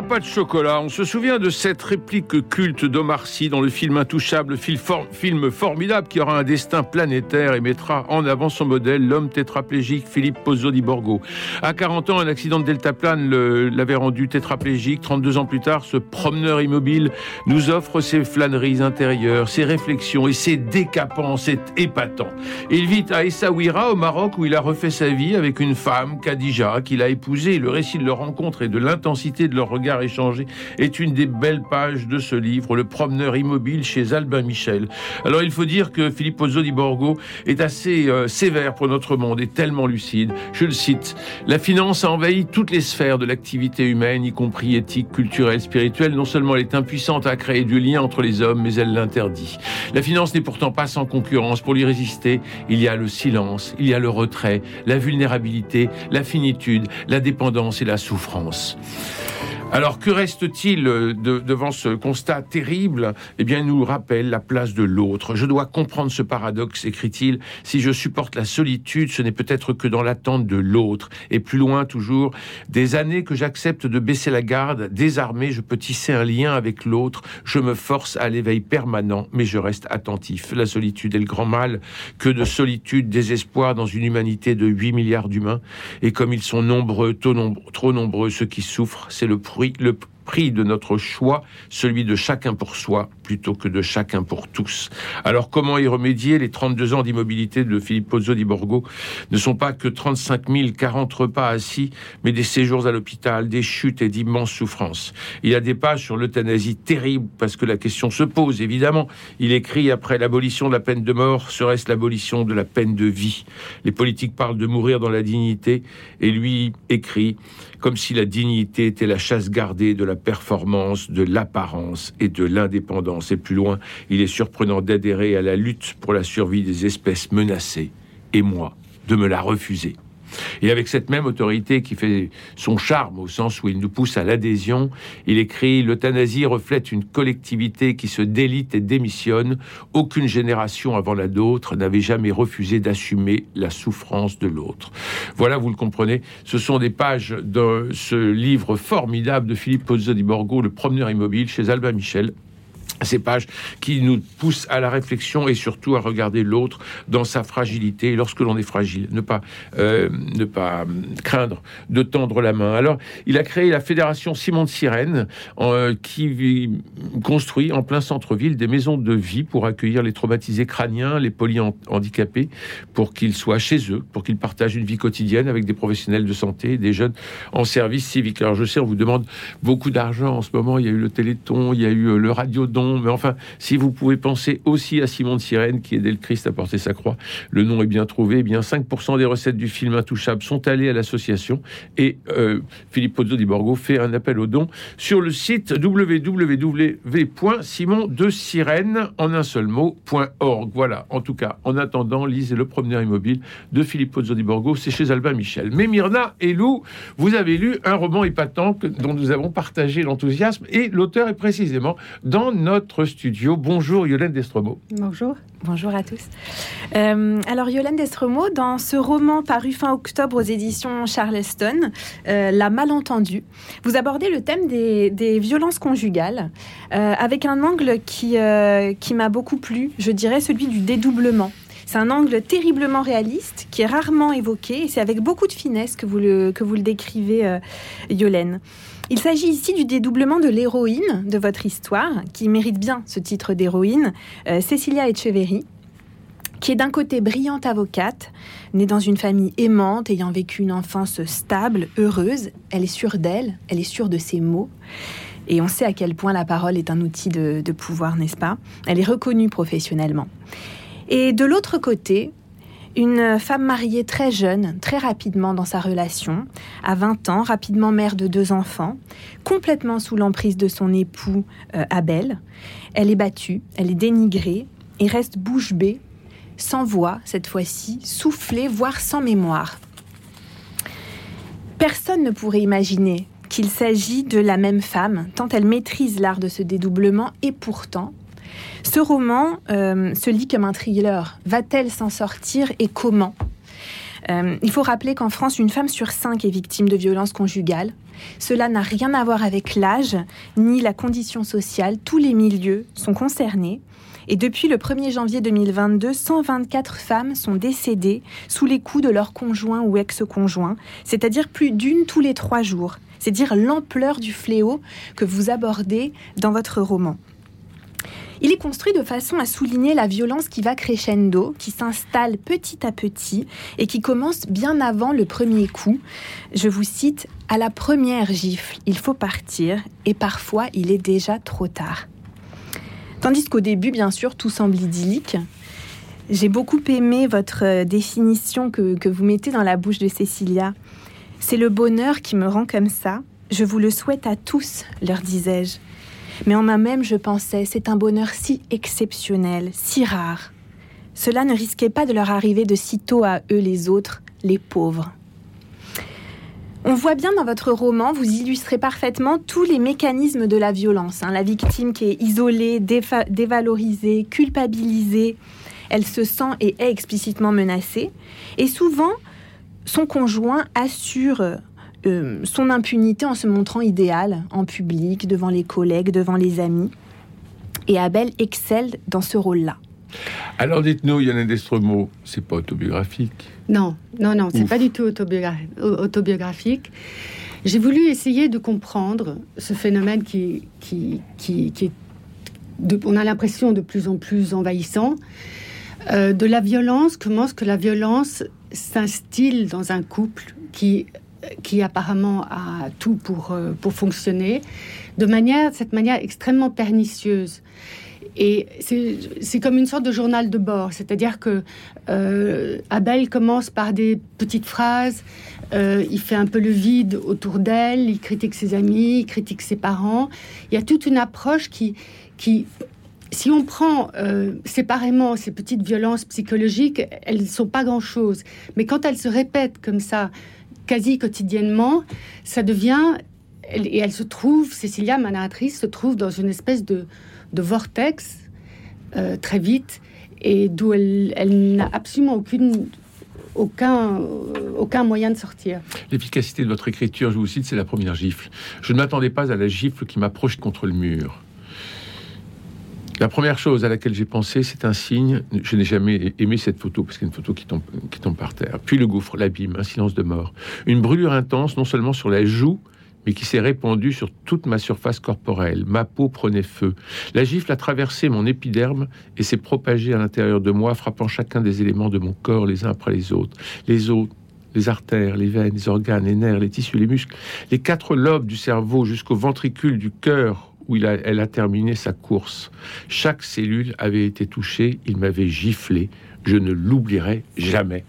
Pas de chocolat. On se souvient de cette réplique culte d'Omar Sy dans le film Intouchable, film formidable qui aura un destin planétaire et mettra en avant son modèle, l'homme tétraplégique Philippe Pozzo di Borgo. À 40 ans, un accident de deltaplane l'avait rendu tétraplégique. 32 ans plus tard, ce promeneur immobile nous offre ses flâneries intérieures, ses réflexions et ses décapants. C'est épatant. Il vit à Essaouira, au Maroc, où il a refait sa vie avec une femme, Khadija, qu'il a épousée. Le récit de leur rencontre et de l'intensité de leur regard regard échangé est une des belles pages de ce livre, Le promeneur immobile chez Albin Michel. Alors il faut dire que Pozzo di Borgo est assez euh, sévère pour notre monde et tellement lucide. Je le cite, La finance a envahi toutes les sphères de l'activité humaine, y compris éthique, culturelle, spirituelle. Non seulement elle est impuissante à créer du lien entre les hommes, mais elle l'interdit. La finance n'est pourtant pas sans concurrence. Pour lui résister, il y a le silence, il y a le retrait, la vulnérabilité, la finitude, la dépendance et la souffrance. Alors que reste-t-il euh, devant ce constat terrible? Eh bien, il nous rappelle la place de l'autre. Je dois comprendre ce paradoxe, écrit-il. Si je supporte la solitude, ce n'est peut-être que dans l'attente de l'autre. Et plus loin toujours, des années que j'accepte de baisser la garde, désarmé, je peux tisser un lien avec l'autre. Je me force à l'éveil permanent, mais je reste attentif. La solitude est le grand mal. Que de solitude, désespoir dans une humanité de 8 milliards d'humains. Et comme ils sont nombreux, trop nombreux, ceux qui souffrent, c'est le le prix de notre choix, celui de chacun pour soi plutôt que de chacun pour tous. Alors comment y remédier? Les 32 ans d'immobilité de Philippe Pozzo di Borgo ne sont pas que 35 040 repas assis, mais des séjours à l'hôpital, des chutes et d'immenses souffrances. Il a des pages sur l'euthanasie terrible parce que la question se pose, évidemment. Il écrit après l'abolition de la peine de mort, serait-ce l'abolition de la peine de vie? Les politiques parlent de mourir dans la dignité et lui écrit comme si la dignité était la chasse gardée de la performance, de l'apparence et de l'indépendance. Et plus loin, il est surprenant d'adhérer à la lutte pour la survie des espèces menacées, et moi, de me la refuser. Et avec cette même autorité qui fait son charme au sens où il nous pousse à l'adhésion, il écrit L'euthanasie reflète une collectivité qui se délite et démissionne. Aucune génération avant la nôtre n'avait jamais refusé d'assumer la souffrance de l'autre. Voilà, vous le comprenez, ce sont des pages de ce livre formidable de Philippe Pozzo di Borgo, Le promeneur immobile, chez Albin Michel, ces pages qui nous poussent à la réflexion et surtout à regarder l'autre dans sa fragilité. lorsque l'on est fragile, ne pas, euh, ne pas craindre de tendre la main. Alors, il a créé la fédération Simon de Sirène, euh, qui construit en plein centre-ville des maisons de vie pour accueillir les traumatisés crâniens, les polyhandicapés, pour qu'ils soient chez eux, pour qu'ils partagent une vie quotidienne avec des professionnels de santé, des jeunes en service civique. Alors, je sais, on vous demande beaucoup d'argent en ce moment. Il y a eu le Téléthon, il y a eu euh, le Mais enfin, si vous pouvez penser aussi à Simon de Sirène, qui aidait le Christ à porter sa croix, le nom est bien trouvé. Eh bien, 5% des recettes du film Intouchable sont allées à l'association. Et euh, Philippe Pozzo di Borgo fait un appel aux dons sur le site www.simondesirène en un seul mot.org. Voilà, en tout cas, en attendant, lisez Le Promeneur Immobile de Philippe Pozzo di Borgo, c'est chez Albin Michel. Mais Myrna et Lou, vous avez lu un roman épatant dont nous avons partagé l'enthousiasme et l'auteur est précisément dans notre studio. Bonjour Yolène Destromo. Bonjour. Bonjour à tous. Euh, alors Yolène Destromo, dans ce roman paru fin octobre aux éditions Charleston, euh, La malentendue, vous abordez le thème des, violences conjugales euh, avec un angle qui, qui m'a beaucoup plu, je dirais celui du dédoublement. C'est un angle terriblement réaliste qui est rarement évoqué et c'est avec beaucoup de finesse que vous le, que vous le décrivez, Yolène. Il s'agit ici du dédoublement de l'héroïne de votre histoire, qui mérite bien ce titre d'héroïne, euh, Cecilia Echeverry, qui est d'un côté brillante avocate, née dans une famille aimante, ayant vécu une enfance stable, heureuse. Elle est sûre d'elle, elle est sûre de ses mots. Et on sait à quel point la parole est un outil de, de pouvoir, n'est-ce pas? Elle est reconnue professionnellement. Et de l'autre côté, une femme mariée très jeune, très rapidement dans sa relation, à 20 ans, rapidement mère de deux enfants, complètement sous l'emprise de son époux euh, Abel. Elle est battue, elle est dénigrée et reste bouche bée, sans voix cette fois-ci, soufflée, voire sans mémoire. Personne ne pourrait imaginer qu'il s'agit de la même femme, tant elle maîtrise l'art de ce dédoublement, et pourtant, ce roman euh, se lit comme un thriller. Va-t-elle s'en sortir et comment euh, il faut rappeler qu'en France, une femme sur cinq est victime de violences conjugales. Cela n'a rien à voir avec l'âge ni la condition sociale. Tous les milieux sont concernés. Et depuis le 1er janvier 2022, 124 femmes sont décédées sous les coups de leur conjoint ou ex-conjoint, c'est-à-dire plus d'une tous les trois jours. C'est dire l'ampleur du fléau que vous abordez dans votre roman. Il est construit de façon à souligner la violence qui va crescendo, qui s'installe petit à petit et qui commence bien avant le premier coup. Je vous cite, à la première gifle, il faut partir et parfois il est déjà trop tard. Tandis qu'au début, bien sûr, tout semble idyllique. J'ai beaucoup aimé votre définition que, que vous mettez dans la bouche de Cécilia. C'est le bonheur qui me rend comme ça. Je vous le souhaite à tous, leur disais-je. Mais en moi-même, je pensais, c'est un bonheur si exceptionnel, si rare. Cela ne risquait pas de leur arriver de sitôt à eux les autres, les pauvres. On voit bien dans votre roman, vous illustrez parfaitement tous les mécanismes de la violence. Hein. La victime qui est isolée, dévalorisée, culpabilisée, elle se sent et est explicitement menacée. Et souvent, son conjoint assure euh, son impunité en se montrant idéal en public, devant les collègues, devant les amis. Et Abel excelle dans ce rôle-là. Alors dites-nous, Yann Destremo, c'est pas autobiographique? Non, non, non, c'est pas du tout autobiographique. J'ai voulu essayer de comprendre ce phénomène qui, qui, qui, est, on a l'impression de plus en plus envahissant, euh, de la violence, comment est-ce que la violence s'instille dans un couple qui qui apparemment a tout pour, euh, pour fonctionner, de manière, cette manière extrêmement pernicieuse. Et c'est comme une sorte de journal de bord, c'est-à-dire que euh, Abel commence par des petites phrases, euh, il fait un peu le vide autour d'elle, il critique ses amis, il critique ses parents. Il y a toute une approche qui, qui si on prend séparément ces petites violences psychologiques, elles ne sont pas grand-chose. Mais quand elles se répètent comme ça, quasi quotidiennement, ça devient et elle se trouve, Cécilia, ma narratrice, se trouve dans une espèce de, vortex euh, très vite et d'où elle, n'a absolument aucune, aucun, aucun moyen de sortir. L'efficacité de votre écriture, je vous cite, c'est la première gifle. Je ne m'attendais pas à la gifle qui m'approche contre le mur. La première chose à laquelle j'ai pensé, c'est un signe. Je n'ai jamais aimé cette photo parce qu'il photo qui tombe, qui tombe par terre. Puis le gouffre, l'abîme, un silence de mort. Une brûlure intense, non seulement sur la joue, mais qui s'est répandue sur toute ma surface corporelle. Ma peau prenait feu. La gifle a traversé mon épiderme et s'est propagée à l'intérieur de moi, frappant chacun des éléments de mon corps les uns après les autres. Les os, les artères, les veines, les organes, les nerfs, les tissus, les muscles, les quatre lobes du cerveau jusqu'au ventricule du cœur où elle a terminé sa course. Chaque cellule avait été touchée, il m'avait giflé. Je ne l'oublierai jamais.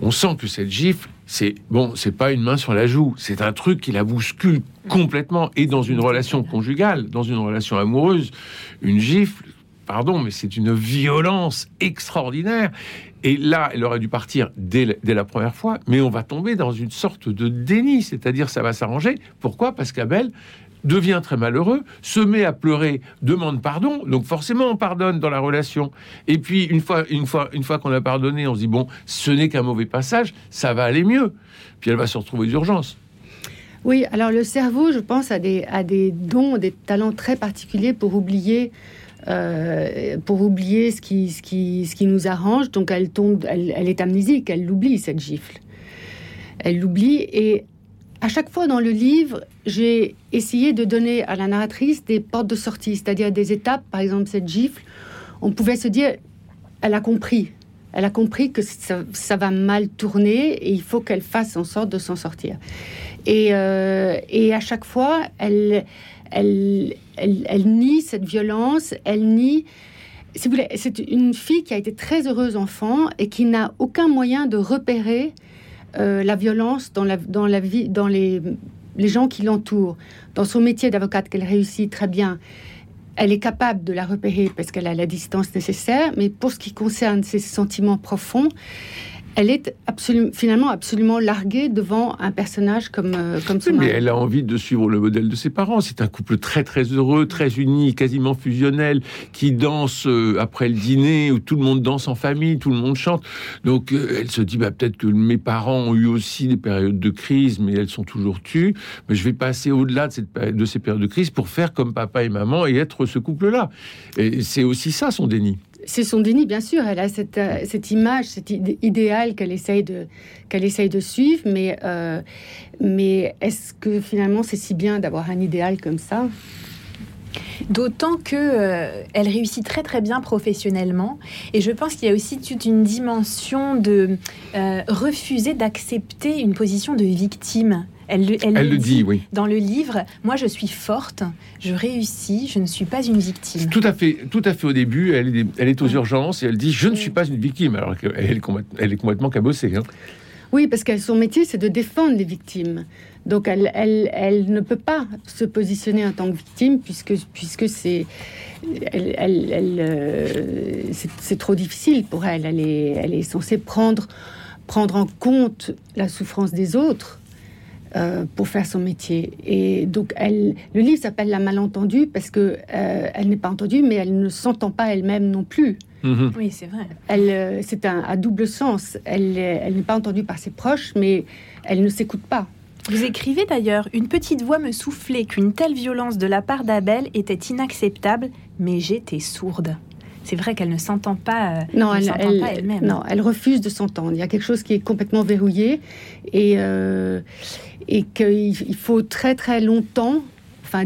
On sent que cette gifle, c'est bon, c'est pas une main sur la joue, c'est un truc qui la bouscule complètement. Et dans une relation conjugale, dans une relation amoureuse, une gifle, pardon, mais c'est une violence extraordinaire. Et là, elle aurait dû partir dès, dès, la première fois, mais on va tomber dans une sorte de déni, c'est-à-dire ça va s'arranger. Pourquoi? Parce qu'Abel devient très malheureux, se met à pleurer, demande pardon. Donc forcément, on pardonne dans la relation. Et puis une fois, une fois, une fois qu'on a pardonné, on se dit bon, ce n'est qu'un mauvais passage, ça va aller mieux. Puis elle va se retrouver d'urgence. Oui, alors le cerveau, je pense, a des, des dons, des talents très particuliers pour oublier. Euh, pour oublier ce qui, ce, qui, ce qui nous arrange. Donc elle tombe, elle, elle est amnésique, elle l'oublie, cette gifle. Elle l'oublie et à chaque fois dans le livre, j'ai essayé de donner à la narratrice des portes de sortie, c'est-à-dire des étapes. Par exemple, cette gifle, on pouvait se dire, elle a compris. Elle a compris que ça, va mal tourner et il faut qu'elle fasse en sorte de s'en sortir. Et, euh, et, à chaque fois, elle, elle, elle, nie cette violence, elle nie si vous voulez, c'est une fille qui a été très heureuse enfant et qui n'a aucun moyen de repérer euh, la violence dans la, dans la vie, dans les, les gens qui l'entourent. Dans son métier d'avocate qu'elle réussit très bien, elle est capable de la repérer parce qu'elle a la distance nécessaire, mais pour ce qui concerne ses sentiments profonds, elle est absolument, finalement absolument larguée devant un personnage comme, euh, comme son Mais elle a envie de suivre le modèle de ses parents. C'est un couple très très heureux, très uni, quasiment fusionnel, qui danse euh, après le dîner, où tout le monde danse en famille, tout le monde chante. Donc euh, elle se dit bah, peut-être que mes parents ont eu aussi des périodes de crise, mais elles sont toujours tues. Mais je vais passer au-delà de, cette, de ces périodes de crise pour faire comme papa et maman et être ce couple-là. Et c'est aussi ça son déni. C'est son déni, bien sûr. Elle a cette, euh, cette image, cet idéal qu'elle essaye de qu'elle essaye de suivre, mais euh, mais est-ce que finalement c'est si bien d'avoir un idéal comme ça? D'autant que euh, elle réussit très très bien professionnellement, et je pense qu'il y a aussi toute une dimension de refuser d'accepter une position de victime. Elle, le dit, oui. Dans le livre, moi je suis forte, je réussis, je ne suis pas une victime. Tout à fait, tout à fait au début, elle est, elle est aux urgences et elle dit je ne suis pas une victime, alors qu'elle est, elle est complètement cabossée. Hein. Oui, parce que son métier c'est de défendre les victimes. Donc elle, elle, elle, ne peut pas se positionner en tant que victime puisque, puisque c'est elle, elle, euh, c'est trop difficile pour elle. Elle est, elle est censée prendre, prendre en compte la souffrance des autres euh, pour faire son métier. Et donc, elle, le livre s'appelle La malentendue parce que euh, elle n'est pas entendue, mais elle ne s'entend pas elle-même non plus. Mhm. Oui, c'est vrai. Elle, euh, c'est un à double sens. Elle, elle n'est pas entendue par ses proches, mais elle ne s'écoute pas. Vous écrivez d'ailleurs Une petite voix me soufflait qu'une telle violence de la part d'Abel était inacceptable, mais j'étais sourde c'est vrai qu'elle ne s'entend pas. non, elle, elle, même Non, elle refuse de s'entendre. Il y a quelque chose qui est complètement verrouillé et et qu'il faut très très longtemps, enfin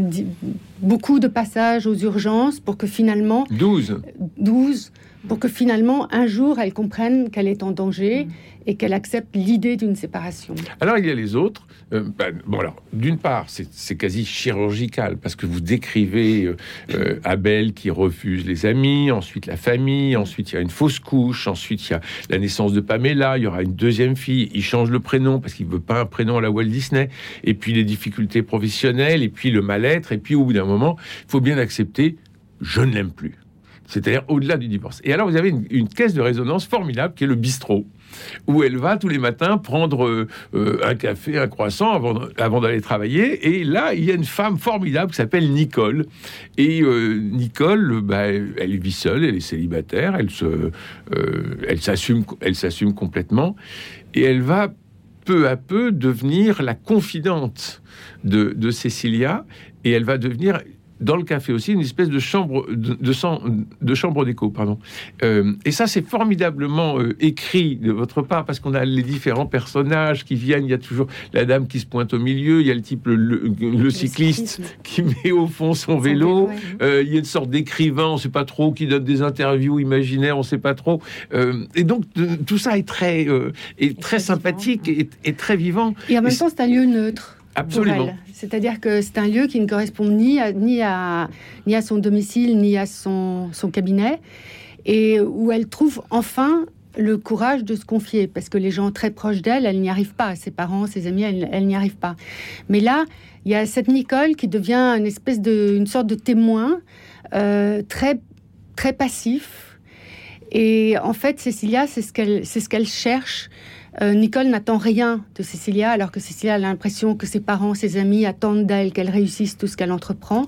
beaucoup de passages aux urgences pour que finalement 12 12 pour que finalement un jour elle comprenne qu'elle est en danger. Mm et qu'elle accepte l'idée d'une séparation. Alors il y a les autres. Euh, ben, bon alors, d'une part, c'est quasi chirurgical parce que vous décrivez euh, euh, Abel qui refuse les amis, ensuite la famille, ensuite il y a une fausse couche, ensuite il y a la naissance de Pamela, il y aura une deuxième fille, il change le prénom parce qu'il veut pas un prénom à la Walt Disney, et puis les difficultés professionnelles, et puis le mal-être, et puis au bout d'un moment, il faut bien accepter, je ne l'aime plus. C'est-à-dire au-delà du divorce. Et alors vous avez une, caisse de résonance formidable qui est le bistrot où elle va tous les matins prendre euh, euh, un café, un croissant avant, d'aller travailler. Et là, il y a une femme formidable qui s'appelle Nicole. Et euh, Nicole, bah, elle vit seule, elle est célibataire, elle se, s'assume, elle s'assume complètement, et elle va peu à peu devenir la confidente de, de Cécilia, et elle va devenir dans le café aussi une espèce de chambre de, de, chambre d'écho, pardon. Euh, et ça, c'est formidablement euh, écrit de votre part parce qu'on a les différents personnages qui viennent. Il y a toujours la dame qui se pointe au milieu, il y a le type le, cycliste qui met au fond son, vélo. Euh, il y a une sorte d'écrivain, on ne sait pas trop, qui donne des interviews imaginaires, on ne sait pas trop. et donc tout ça est très est très sympathique et, et, très vivant. Et en même temps, c'est un lieu neutre. Absolument. C'est-à-dire que c'est un lieu qui ne correspond ni à, ni à, ni à son domicile, ni à son, son cabinet, et où elle trouve enfin le courage de se confier, parce que les gens très proches d'elle, elle n'y arrive pas. Ses parents, ses amis, elle, n'y arrive pas. Mais là, il y a cette Nicole qui devient une espèce de, une sorte de témoin euh, très, très passif. Et en fait, Cécilia, c'est ce qu'elle, c'est ce qu'elle cherche euh, Nicole n'attend rien de Cécilia, alors que Cécilia a l'impression que ses parents, ses amis attendent d'elle qu'elle réussisse tout ce qu'elle entreprend.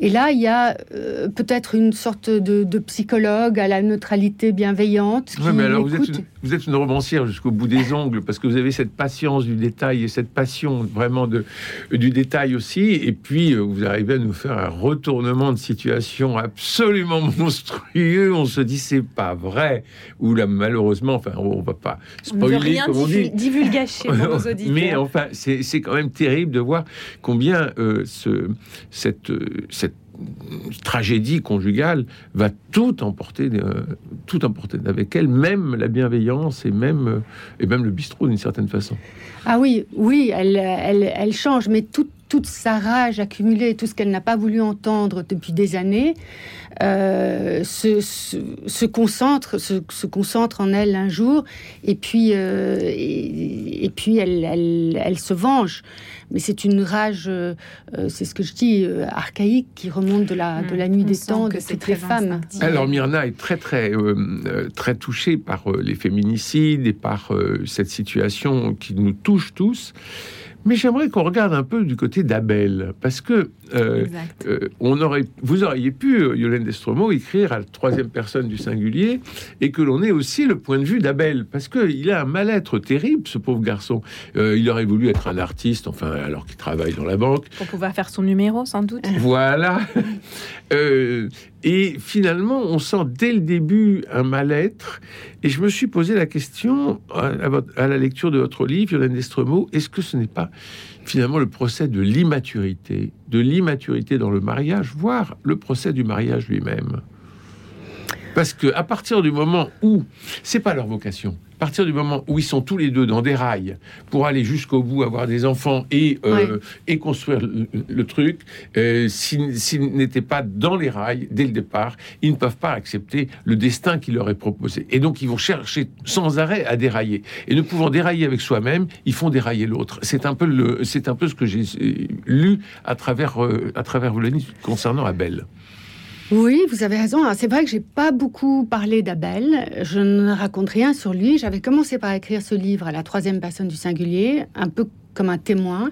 Et là, il y a euh, peut-être une sorte de, psychologue à la neutralité bienveillante. Qui mais alors vous êtes, une, vous êtes, une, romancière jusqu'au bout des ongles, parce que vous avez cette patience du détail et cette passion vraiment de, du détail aussi. Et puis, euh, vous arrivez à nous faire un retournement de situation absolument monstrueux. On se dit, c'est pas vrai. Ou là, malheureusement, enfin, on va pas spoiler, rien comme on dit. divulgacher nos auditeurs. Mais enfin, c'est quand même terrible de voir combien euh, ce, cette, cette tragédie conjugale va tout emporter, euh, tout emporter avec elle, même la bienveillance et même, euh, et même le bistrot d'une certaine façon. Ah oui, oui, elle, elle, elle change, mais tout, toute sa rage accumulée, tout ce qu'elle n'a pas voulu entendre depuis des années, euh, se, concentre, se, concentre en elle un jour, et puis, euh, et, puis elle, elle, se venge. Mais c'est une rage, euh, c'est ce que je dis, archaïque, qui remonte de la, de la nuit des temps de toutes les femmes. Alors Myrna est très très très touchée par les féminicides et par cette situation qui nous touche tous. Mais j'aimerais qu'on regarde un peu du côté d'Abel, parce que euh, euh, on aurait, vous auriez pu, euh, Yolène Destromo, écrire à la troisième personne du singulier, et que l'on ait aussi le point de vue d'Abel, parce qu'il a un mal-être terrible, ce pauvre garçon. il aurait voulu être un artiste, enfin, alors qu'il travaille dans la banque. Pour pouvoir faire son numéro, sans doute. Voilà. et finalement, on sent dès le début un mal-être. Et je me suis posé la question, à, la lecture de votre livre, Yolène Destromo, est-ce que ce n'est pas finalement le procès de l'immaturité, de l'immaturité dans le mariage, voire le procès du mariage lui-même? Parce que à partir du moment où c'est pas leur vocation, à partir du moment où ils sont tous les deux dans des rails pour aller jusqu'au bout, avoir des enfants et, euh, et construire le, truc, euh, s'ils n'étaient pas dans les rails dès le départ, ils ne peuvent pas accepter le destin qui leur est proposé. Et donc, ils vont chercher sans arrêt à dérailler. Et ne pouvant dérailler avec soi-même, ils font dérailler l'autre. C'est un peu le, c'est un peu ce que j'ai lu à travers, euh, à travers concernant Abel. Oui, vous avez raison. C'est vrai que j'ai pas beaucoup parlé d'Abel. Je ne raconte rien sur lui. J'avais commencé par écrire ce livre à la troisième personne du singulier, un peu comme un témoin,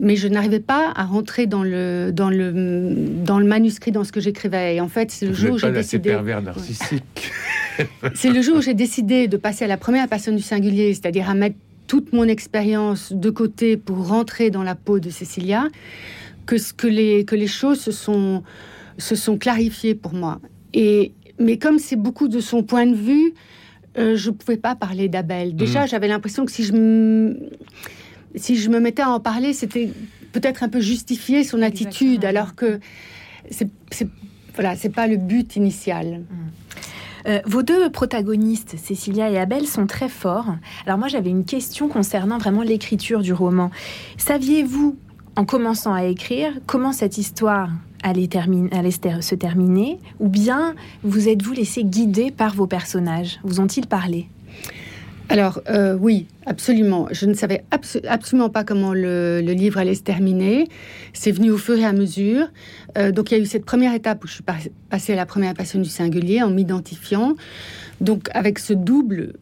mais je n'arrivais pas à rentrer dans le dans le dans le manuscrit, dans ce que j'écrivais. Et en fait, c'est le jour où j'ai décidé. pervers narcissique. c'est le jour où j'ai décidé de passer à la première personne du singulier, c'est-à-dire à mettre toute mon expérience de côté pour rentrer dans la peau de Cécilia, que ce que les que les choses se sont se sont clarifiés pour moi. Et, mais comme c'est beaucoup de son point de vue, euh, je ne pouvais pas parler d'Abel. Déjà, mm. j'avais l'impression que si je, me, si je me mettais à en parler, c'était peut-être un peu justifier son attitude, alors que c'est voilà, c'est pas le but initial. Mm. Euh, vos deux protagonistes, Cécilia et Abel, sont très forts. Alors moi, j'avais une question concernant vraiment l'écriture du roman. Saviez-vous, en commençant à écrire, comment cette histoire allait, se terminer Ou bien vous êtes-vous laissé guider par vos personnages? Vous ont-ils parlé? Alors euh, oui, absolument. Je ne savais absolument pas comment le, livre allait se terminer. C'est venu au fur et à mesure. Euh, donc il y a eu cette première étape où je suis passée à la première personne du singulier en m'identifiant. Donc avec ce double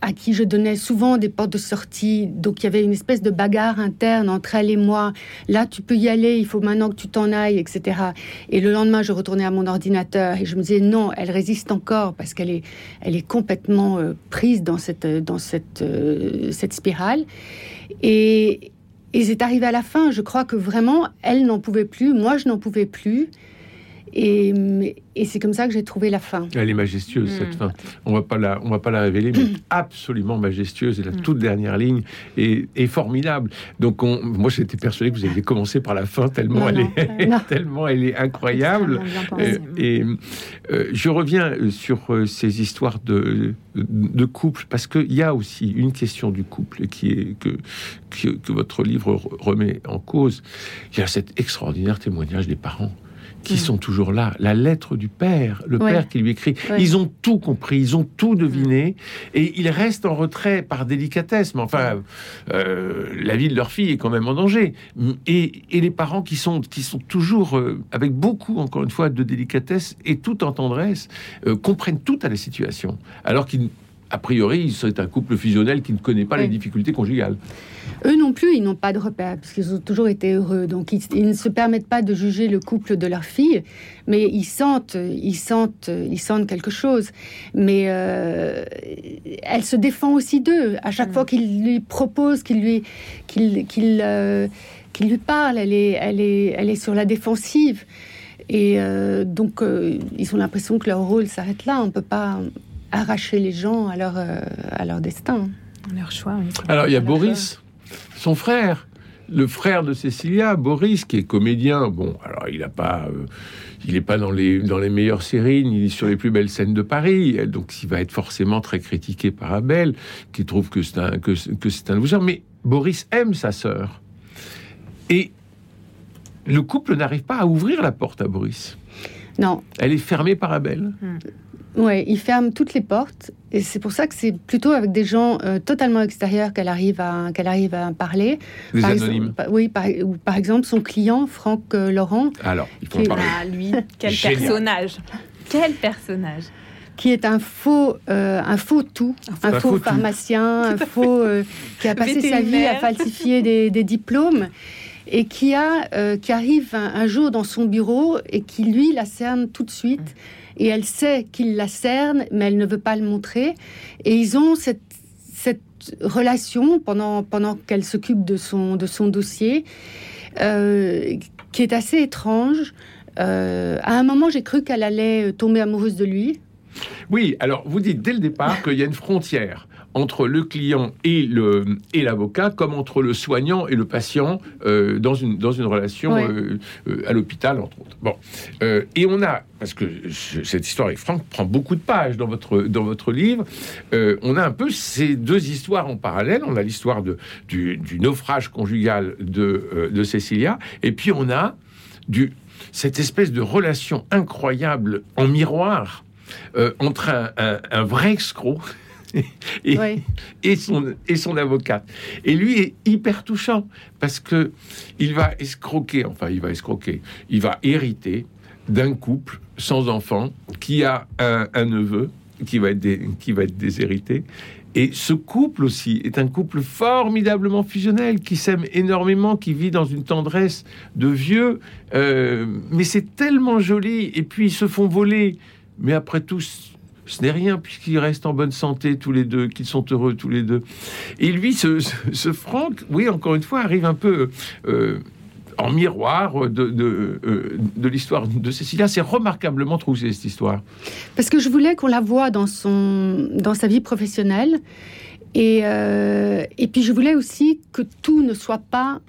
à qui je donnais souvent des portes de sortie. Donc il y avait une espèce de bagarre interne entre elle et moi. Là, tu peux y aller, il faut maintenant que tu t'en ailles, etc. Et le lendemain, je retournais à mon ordinateur et je me disais non, elle résiste encore parce qu'elle est, elle est complètement euh, prise dans cette, dans cette, euh, cette spirale. Et, et c'est arrivé à la fin. Je crois que vraiment, elle n'en pouvait plus, moi je n'en pouvais plus. Et, et c'est comme ça que j'ai trouvé la fin. Elle est majestueuse cette mm. fin. On va pas la, on va pas la révéler, mais absolument majestueuse. Et la mm. toute dernière ligne est, formidable. Donc moi j'étais persuadé que vous aviez commencé par la fin tellement elle est, tellement elle est incroyable. et, euh, je reviens sur euh, ces histoires de, de couple parce qu'il y a aussi une question du couple qui est que, que, que votre livre remet en cause. Il y a cet extraordinaire témoignage des parents qui mm. sont toujours là. La lettre du père, le père qui lui écrit. Ils ont tout compris, ils ont tout deviné, et ils restent en retrait par délicatesse. Mais enfin, euh, la vie de leur fille est quand même en danger. Et, les parents qui sont, qui sont toujours, euh, avec beaucoup, encore une fois, de délicatesse et tout en tendresse, euh, comprennent tout à la situation. Alors qu'ils a priori, c'est un couple fusionnel qui ne connaît pas les difficultés conjugales. Eux non plus, ils n'ont pas de repères, parce qu'ils ont toujours été heureux. Donc, ils, ne se permettent pas de juger le couple de leur fille, mais ils sentent, ils sentent, ils sentent quelque chose. Mais euh, elle se défend aussi d'eux. À chaque mm. fois qu'il lui propose, qu'il lui, qu'il, qu'il, euh, qu'il lui parle, elle est, elle est, elle est sur la défensive. Et euh, donc, ils ont l'impression que leur rôle s'arrête là. On peut pas, arracher les gens à leur, euh, à leur destin. Leur choix. Alors, il y a Boris, son frère, le frère de Cécilia, Boris, qui est comédien. Bon, alors, il n'a pas. Euh, il n'est pas dans les, dans les meilleures séries, ni sur les plus belles scènes de Paris. Donc, il va être forcément très critiqué par Abel, qui trouve que c'est un, que, que c'est un loser. Mais Boris aime sa sœur. Et le couple n'arrive pas à ouvrir la porte à Boris. Non. Elle est fermée par Abel. Ouais, il ferme toutes les portes et c'est pour ça que c'est plutôt avec des gens euh, totalement extérieurs qu'elle arrive à qu'elle arrive à parler. Des Par anonymes. exemple- oui, par, ou par exemple son client Franck euh, Laurent, Alors, il faut en Qui est parler. Ah, lui, quel Génial. personnage Quel personnage qui est un faux, euh, un faux tout, un, un faux, faux tout. pharmacien, un faux euh, qui a passé sa vie à falsifier des, des diplômes et qui a, euh, qui arrive un, un jour dans son bureau et qui lui la cerne tout de suite. Et elle sait qu'il la cerne, mais elle ne veut pas le montrer. Et ils ont cette, cette relation pendant, pendant qu'elle s'occupe de son, de son dossier, euh, qui est assez étrange. Euh, à un moment, j'ai cru qu'elle allait tomber amoureuse de lui. Oui, alors vous dites dès le départ qu'il y a une frontière entre le client et le et l'avocat, comme entre le soignant et le patient euh, dans une dans une relation Ouais. euh, euh, à l'hôpital entre autres. Bon, et on a parce que ce- cette histoire avec Franck prend beaucoup de pages dans votre dans votre livre. on a un peu ces deux histoires en parallèle. On a l'histoire de du, du naufrage conjugal de de Cécilia, et puis on a du cette espèce de relation incroyable en miroir entre un, un- un vrai escroc et, son, et son avocate. Et lui est hyper touchant parce que il va escroquer, enfin il va escroquer, il va hériter d'un couple sans enfant qui a un, un neveu qui va, être dé- qui va être déshérité. Et ce couple aussi est un couple formidablement fusionnel, qui s'aime énormément, qui vit dans une tendresse de vieux. Euh, mais c'est tellement joli. Et puis ils se font voler. Mais après tout, ce n'est rien, puisqu'ils restent en bonne santé tous les deux, qu'ils sont heureux tous les deux. Et lui, ce, ce, ce Franck, oui, encore une fois, arrive un peu euh, en miroir de, de, euh, de l'histoire de Cécilia. C'est remarquablement trouvé, cette histoire. Parce que je voulais qu'on la voie dans, son, dans sa vie professionnelle. Et, euh, et puis je voulais aussi que tout ne soit pas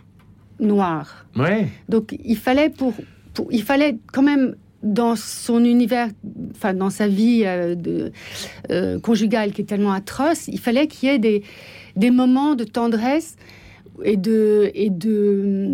noir. Ouais. Donc il fallait, pour, pour- il fallait quand même dans son univers, enfin dans sa vie euh, de, euh, conjugale qui est tellement atroce, il fallait qu'il y ait des, des moments de tendresse et de, et de,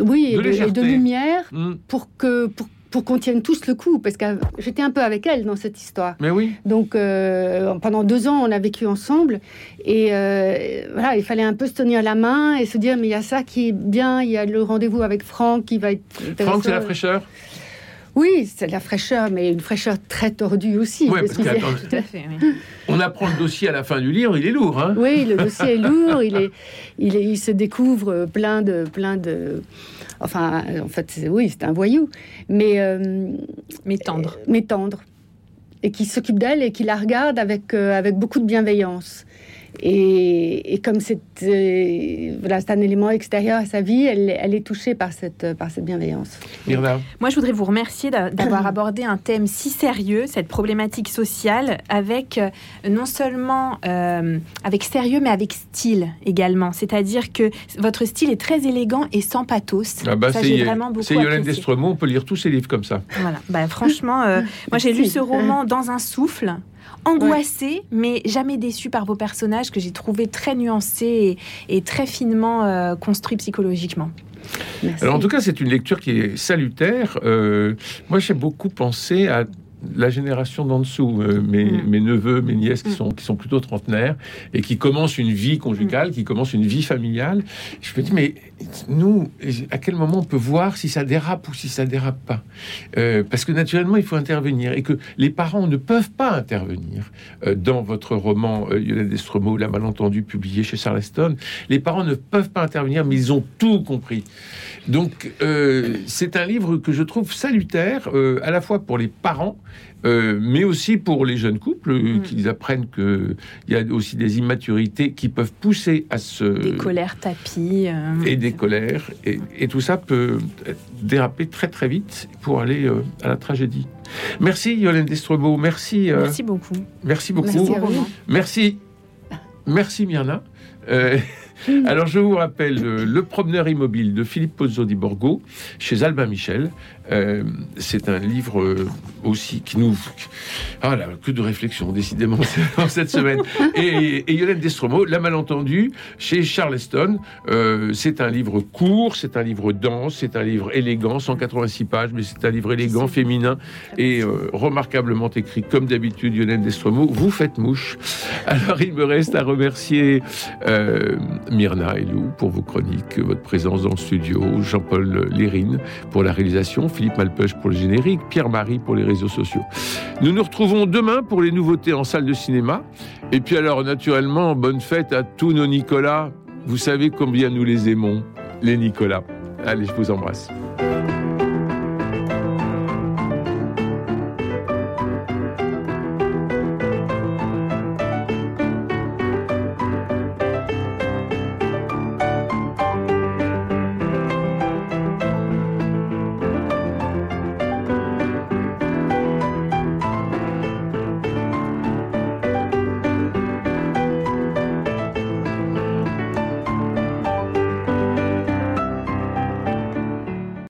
oui, et De de, et de légèreté. lumière Mm. pour que pour, pour qu'on tienne tous le coup, parce que j'étais un peu avec elle dans cette histoire. Mais oui. Donc euh, pendant deux ans, on a vécu ensemble et euh, voilà, il fallait un peu se tenir la main et se dire mais il y a ça qui est bien, il y a le rendez-vous avec Franck qui va être. Franck, c'est la fraîcheur Oui, c'est de la fraîcheur, mais une fraîcheur très tordue aussi. Ouais, parce Tout à fait, oui. on apprend le dossier à la fin du livre, il est lourd. Hein Oui, le dossier est lourd, il, est, il, est- il se découvre plein de, plein de, enfin, en fait, oui, c'est un voyou, mais euh, Mais tendre. mais tendre, et qui s'occupe d'elle et qui la regarde avec, euh, avec beaucoup de bienveillance. Et, et comme c'est euh, voilà, c'est un élément extérieur à sa vie, elle, est- elle est touchée par cette, par cette bienveillance. Myrna Moi, je voudrais vous remercier d'a- d'avoir abordé un thème si sérieux, cette problématique sociale, avec euh, non seulement euh, avec sérieux, mais avec style également. C'est-à-dire que votre style est très élégant et sans pathos. Ah bah, Ça, j'ai vraiment beaucoup c'est Yolande apprécié. Destremaux, on peut lire tous ses livres comme ça. Voilà. Bah, franchement, euh, moi j'ai lu ce roman dans un souffle, angoissé, mais jamais déçu par vos personnages que j'ai trouvé très nuancés et, et très finement euh, construits psychologiquement. Merci. Alors en tout cas, c'est une lecture qui est salutaire. Euh, moi, j'ai beaucoup pensé à la génération d'en dessous, euh, mes, Mm. mes neveux, mes nièces qui Mm. sont, qui sont plutôt trentenaires et qui commencent une vie conjugale, Mm. qui commencent une vie familiale. Je me dis, mais nous, à quel moment on peut voir si ça dérape ou si ça dérape pas? Euh, Parce que naturellement, il faut intervenir et que les parents ne peuvent pas intervenir. Euh, dans votre roman, Yolande Destremaux, La malentendue, publié chez Charleston, les parents ne peuvent pas intervenir, mais ils ont tout compris. Donc, c'est un livre que je trouve salutaire, à la fois pour les parents, euh, mais aussi pour les jeunes couples, euh, Mm. qu'ils apprennent qu'il y a aussi des immaturités qui peuvent pousser à ce... Des colères tapis. euh, Et des colères. Et, et tout ça peut déraper très très vite pour aller euh, à la tragédie. Merci Yolande Destrebo, merci, Merci beaucoup. merci beaucoup. Merci. Merci, merci Myrna. Alors je vous rappelle euh, Le promeneur immobile de Philippe Pozzo di Borgo chez Albin Michel. Euh, c'est un livre euh, aussi qui nous... Ah là, que de réflexion, décidément, cette semaine. Et, et Yolande Destromo, La Malentendue, chez Charleston. Euh, c'est un livre court, c'est un livre dense, c'est un livre élégant, 186 pages, mais c'est un livre élégant, féminin et remarquablement écrit. Comme d'habitude, Yolande Destromo, vous faites mouche. Alors, il me reste à remercier Myrna et Lou pour vos chroniques, votre présence dans le studio, Jean-Paul Lérine pour la réalisation, Philippe Malpeuch pour le générique, Pierre-Marie pour les réseaux sociaux. Nous nous retrouvons demain pour les nouveautés en salle de cinéma. Et puis alors, naturellement, bonne fête à tous nos Nicolas. Vous savez combien nous les aimons, les Nicolas. Allez, je vous embrasse.